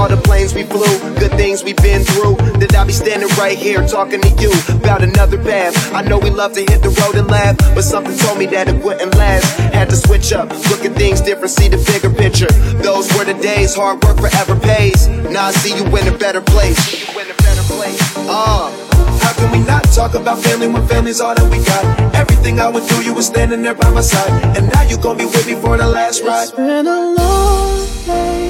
all the planes we flew, good things we've been through. That I'll be standing right here talking to you about another path. I know we love to hit the road and laugh, but something told me that it wouldn't last. Had to switch up, look at things different, see the bigger picture. Those were the days, hard work forever pays. Now I see you in a better place. You in a better place. Uh. How can we not talk about family when family's all that we got? Everything I went through, you were standing there by my side. And now you gon' be with me for the last ride. It's been a long day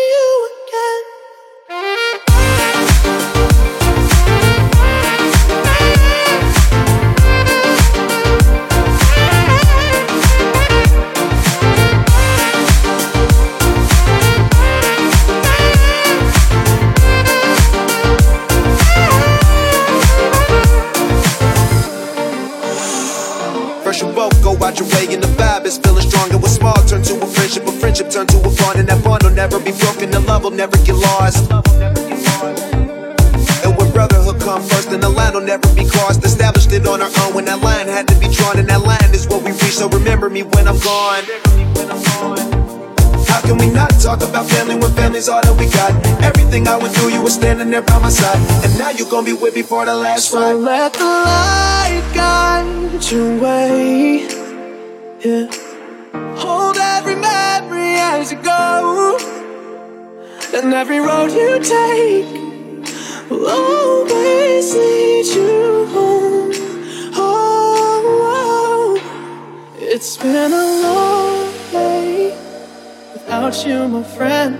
will never get lost. And when brotherhood come first, then the line will never be crossed. Established it on our own when that line had to be drawn, and that line is what we reach. So remember me when I'm gone. How can we not talk about family when family's all that we got? Everything I went through, you were standing there by my side. And now you gon' be with me for the last so ride. let the light guide your way. Yeah. Hold every memory as you go. And every road you take will always lead you home. Oh, oh. it's been a long day without you, my friend.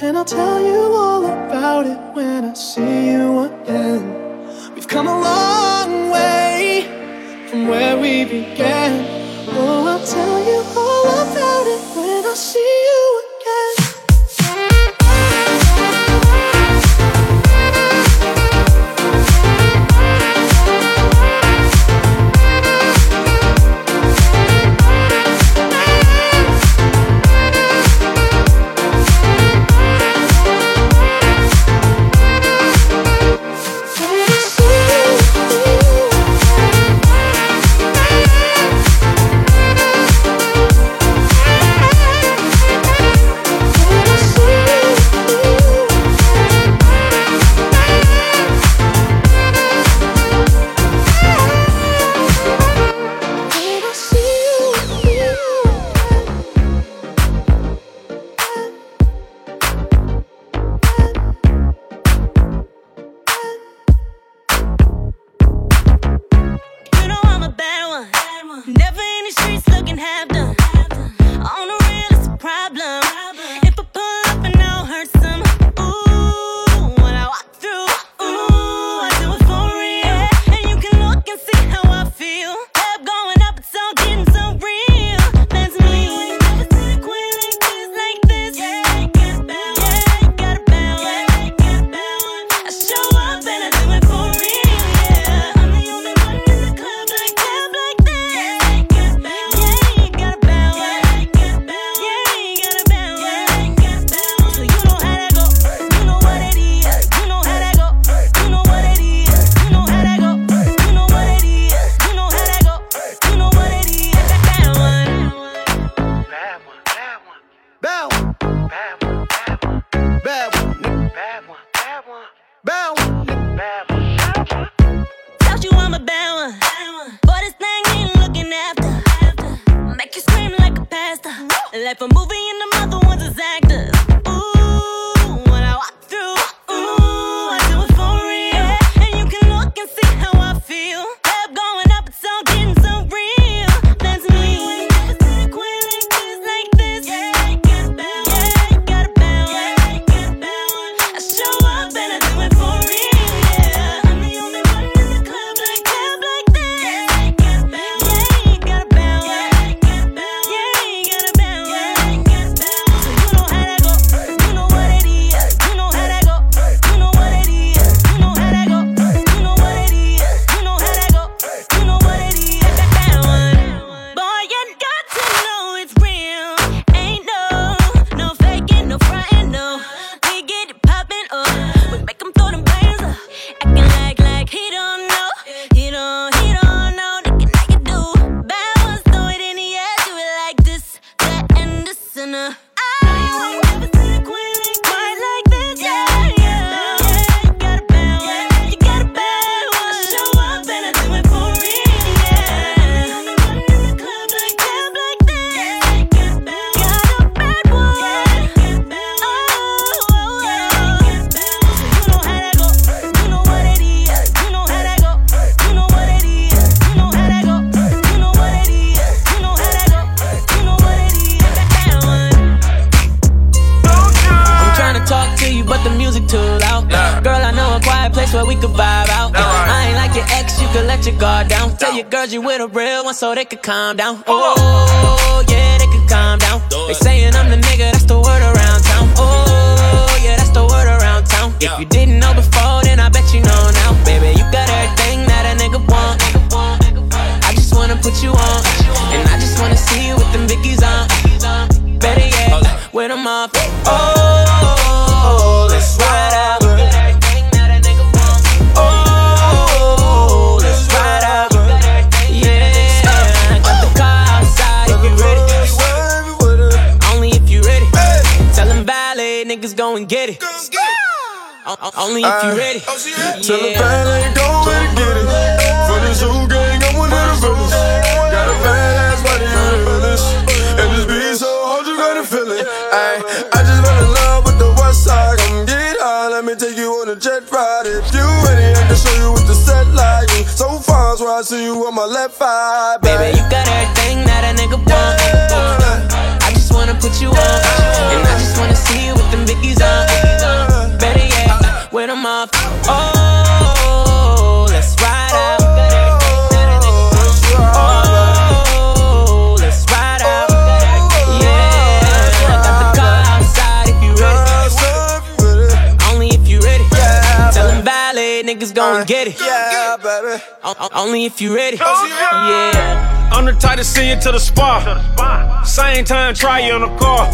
And I'll tell you all about it when I see you again. We've come a long way from where we began. Oh, I'll tell you all about it when I see you down. Tell your girls you with a real one so they could calm down. Oh, oh yeah, they could calm down. They saying I'm the nigga, that's the word around town. Oh, yeah, that's the word around town. If you didn't know before, then I bet you know now. Baby, you got everything that a nigga want. I just wanna put you on. And I just wanna see you with them Vickies on. Better yet, with them up. Oh, Only if you ready. Oh, Tell the Yeah. valet go and get it. For the zoo gang, I'm one of the villains. Got a badass body on the village. And this beat so hard, you gotta feel it. Ay, I just fell in love with the west side. Come get high, let me take you on a jet ride. If you ready, I can show you what the set like. So far, so I see you on my left eye. Baby, you got everything that a nigga want. Niggas get it. Yeah, baby. O- o- Only if you ready. Yeah. I'm the type to see you to the spot. Same time, try you in the car.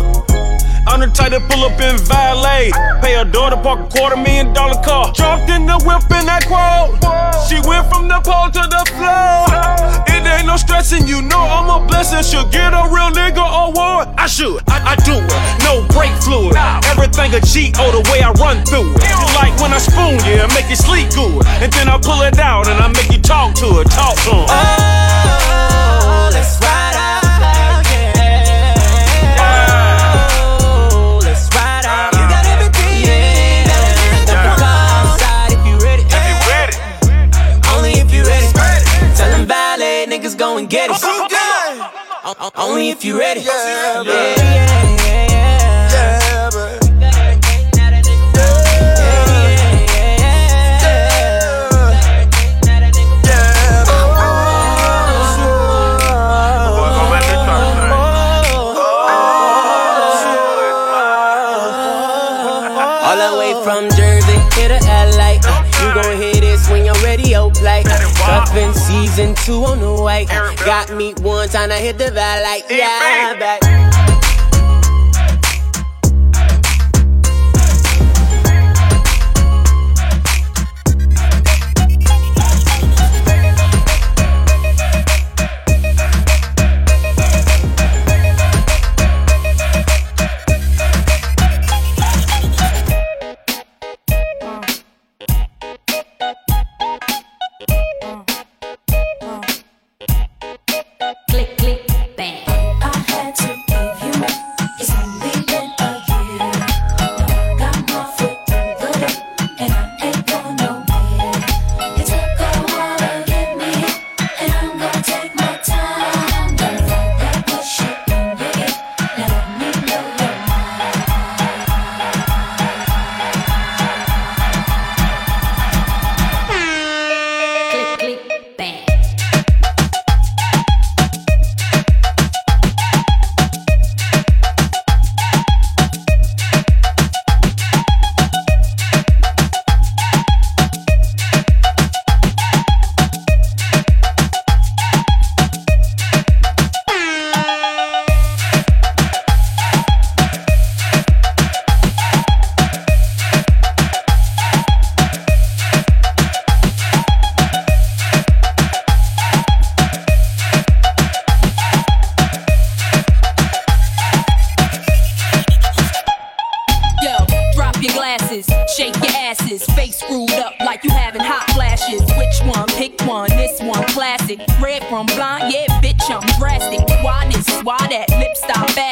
I'm the type to pull up in valet. Pay her daughter, park a quarter million dollar car. Jumped in the whip in that quote. She went from the pole to the floor. It ain't no stressing, you know I'm a blessing. Should get a real nigga award. I should, I, I do it. No brake fluid. Everything a cheat, oh, the way I run through it. You like when I spoon you and make you sleep good. And then I pull it out and I make you talk to it, talk to him. Oh, oh, oh, let's ride if you're ready. Yeah, to hit the valet. Yeah, back.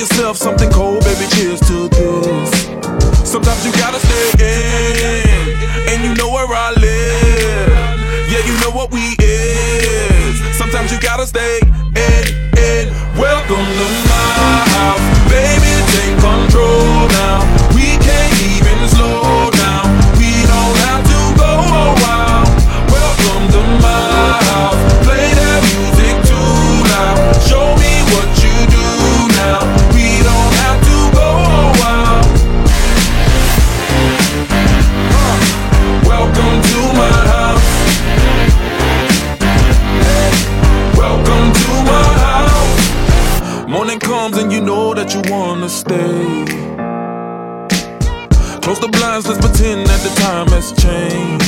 yourself something cold, baby. Cheers to this. Sometimes you gotta stay in, and you know where I live. Yeah, you know what we is. Sometimes you gotta stay in, in. Welcome to my house, baby. Take control now. We can't stay. Close the blinds, let's pretend that the time has changed.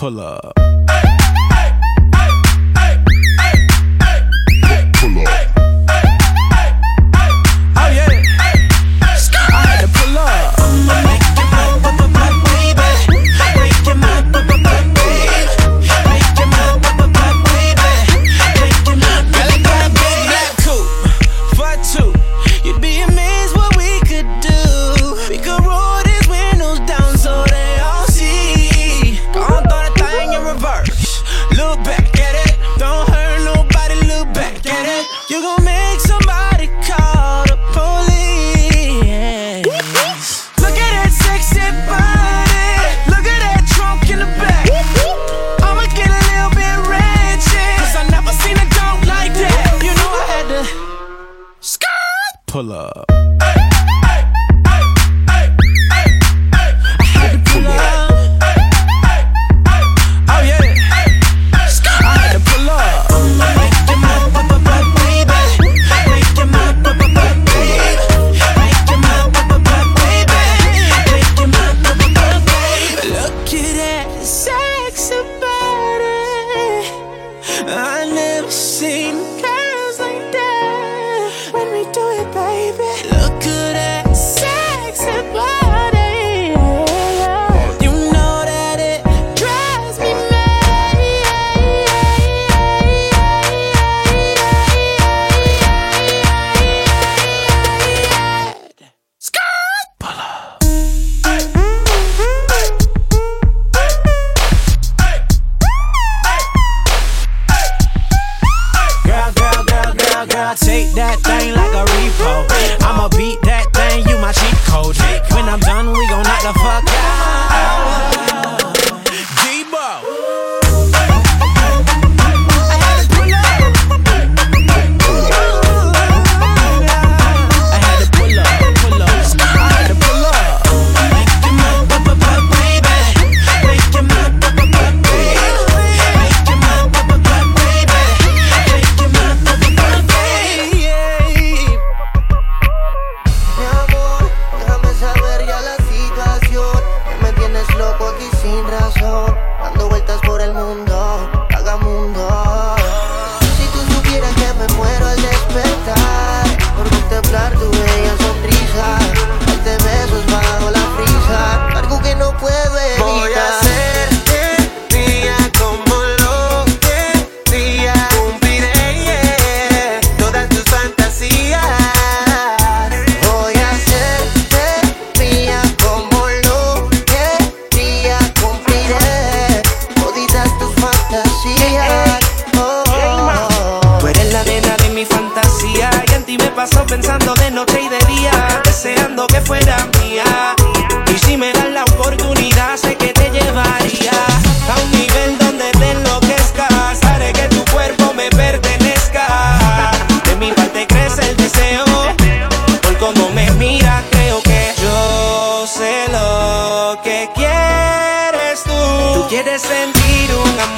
pull up. Hey, hey, hey, pull up.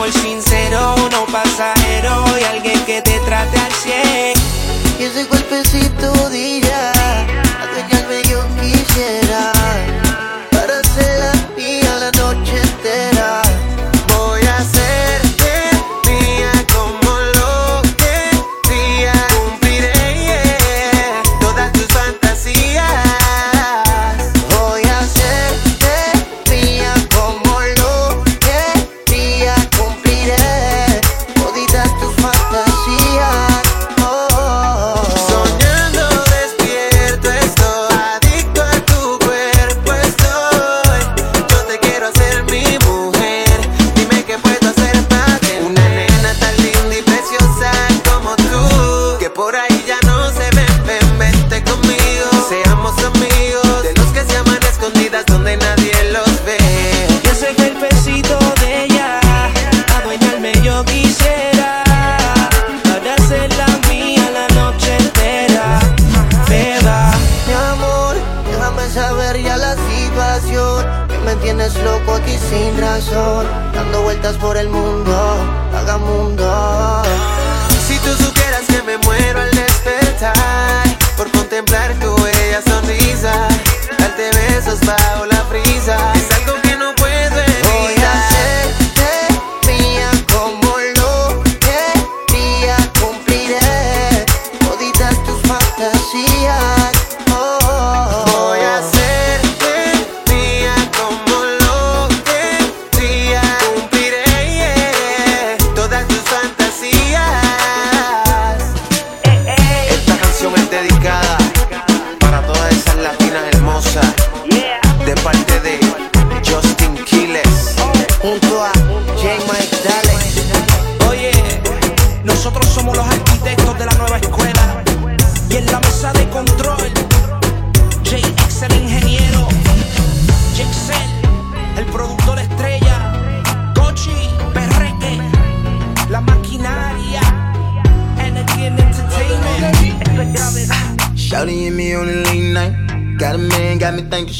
Somos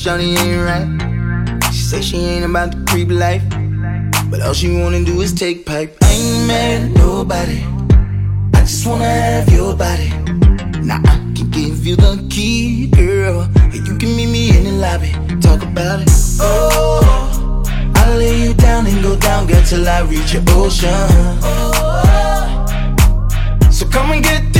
Shouty ain't right. She say she ain't about the creep life. But all she wanna do is take pipe. I ain't mad at nobody. I just wanna have your body. Now I can give you the key, girl. And you can meet me in the lobby. Talk about it. Oh, I'll lay you down and go down, girl, till I reach your ocean. So come and get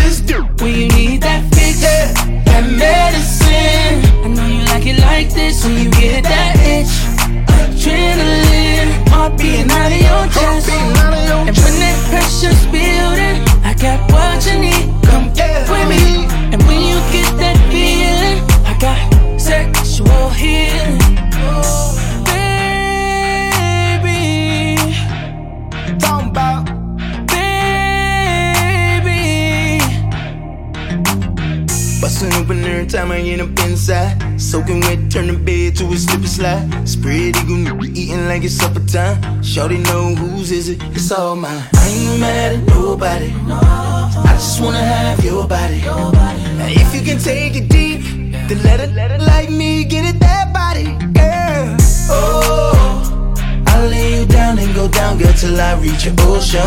like it's supper time. Shorty know whose is it, it's all mine. I ain't mad at nobody. I just wanna have your body. Now if you can take it deep, then let it, let it like me get it that body, girl. Oh, I'll lay you down and go down, girl, till I reach your ocean.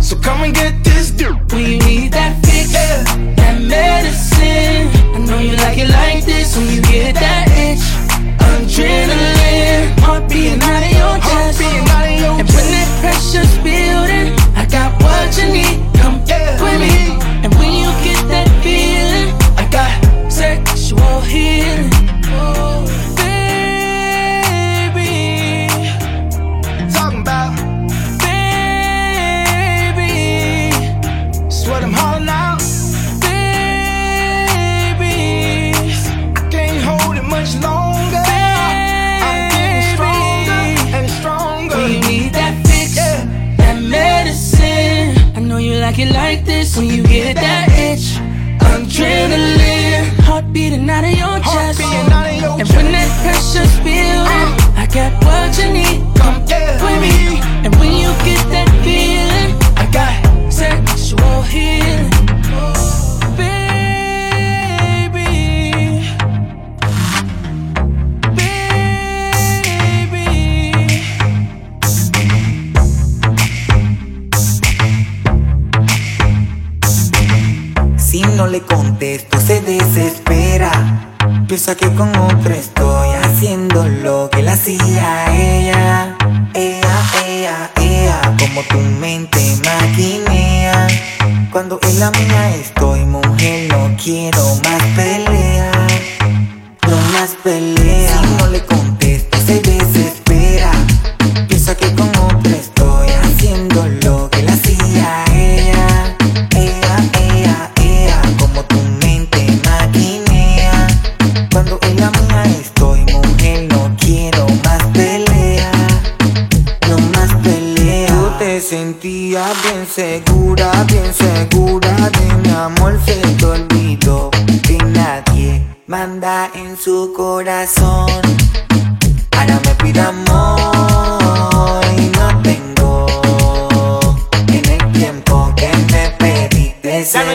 So come and get this when you need that fix. That medicine. I know le contesto se desespera. Piensa que con otro estoy haciendo lo que le hacía ella. Ella, ella, ella Como tu mente maquinea. Cuando en la mía estoy mujer no quiero más pelea No más pelea Si no le contesto se desespera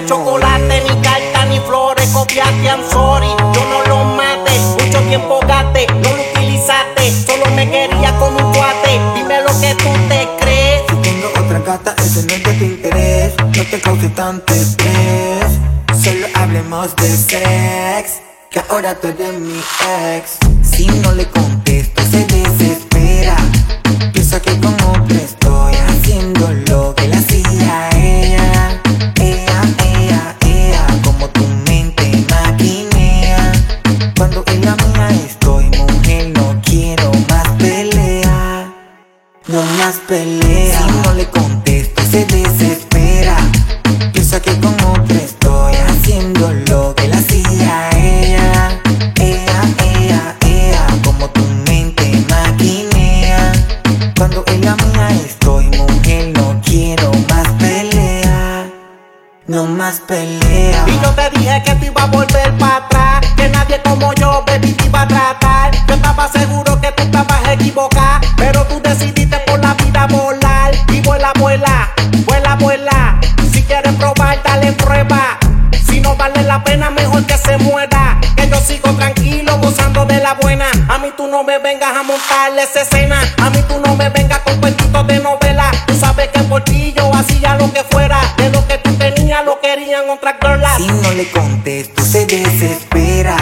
chocolate, ni carta, ni flores Copiaste, I'm sorry, yo no lo maté Mucho tiempo gaste, no lo utilizaste Solo me quería como un cuate. Dime lo que tú te crees. Si tengo otra gata, ese no es de tu interés. No te cause tanto estrés Solo hablemos de sex Que ahora tú eres mi ex. Si no le contesto no más pelea. Y yo te dije que te iba a volver para atrás, que nadie como yo, baby, te iba a tratar. Yo estaba seguro que tú estabas equivocada, pero tú decidiste por la vida volar. Y vuela, vuela, vuela, vuela. Si quieres probar, dale prueba. Si no vale la pena, mejor que se muera. Que yo sigo tranquilo, gozando de la buena. A mí tú no me vengas a montarle esa escena. A mí tú no me vengas con cuentitos de novela. tenían otra cola. Si no le contesto, se desespera.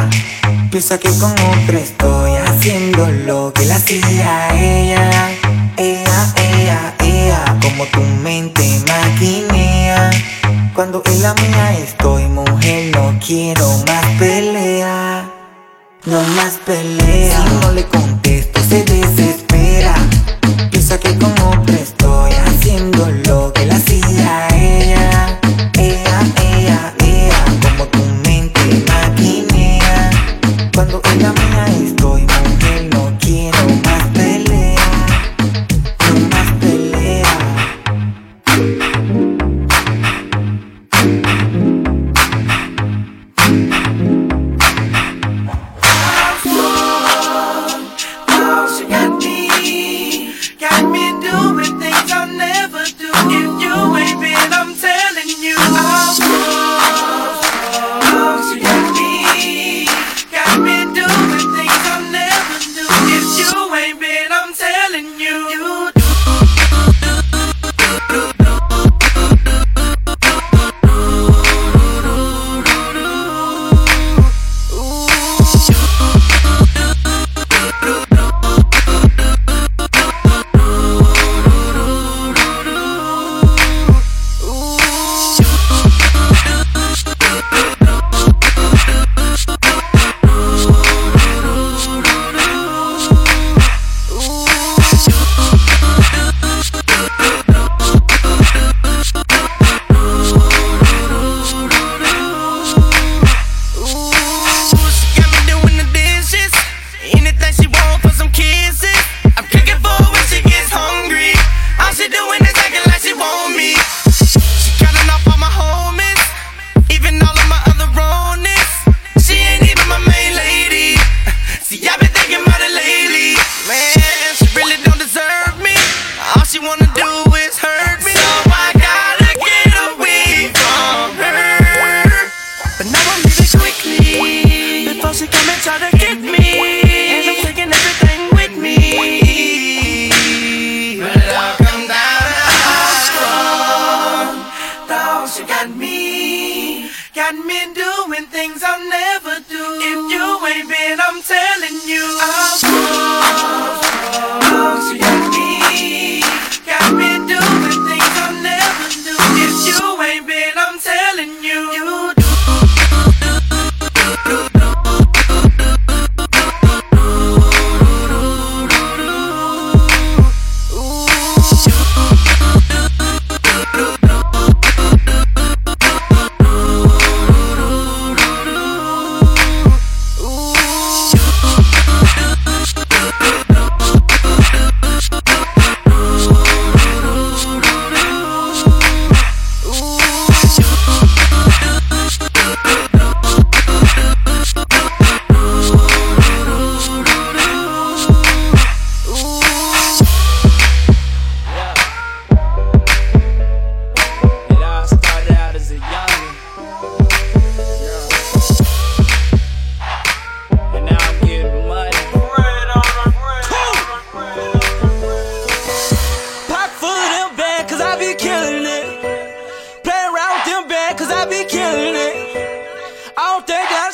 Piensa que con otro estoy haciendo lo que la hacía ella. Ella, ella, ella, como tu mente maquinea. Cuando en la mía estoy, mujer, no quiero más pelea. No más pelea. Si no le contesto, se desespera.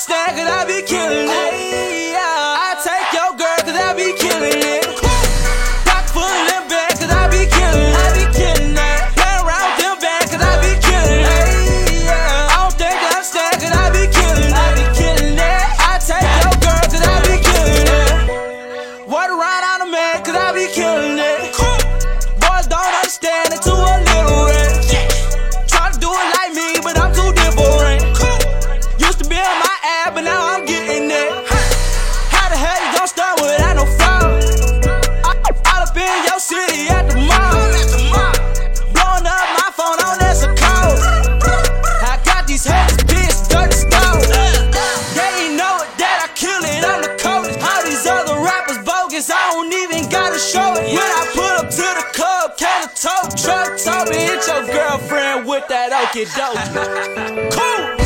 rock star, I be killing it? that okie doke. Cool.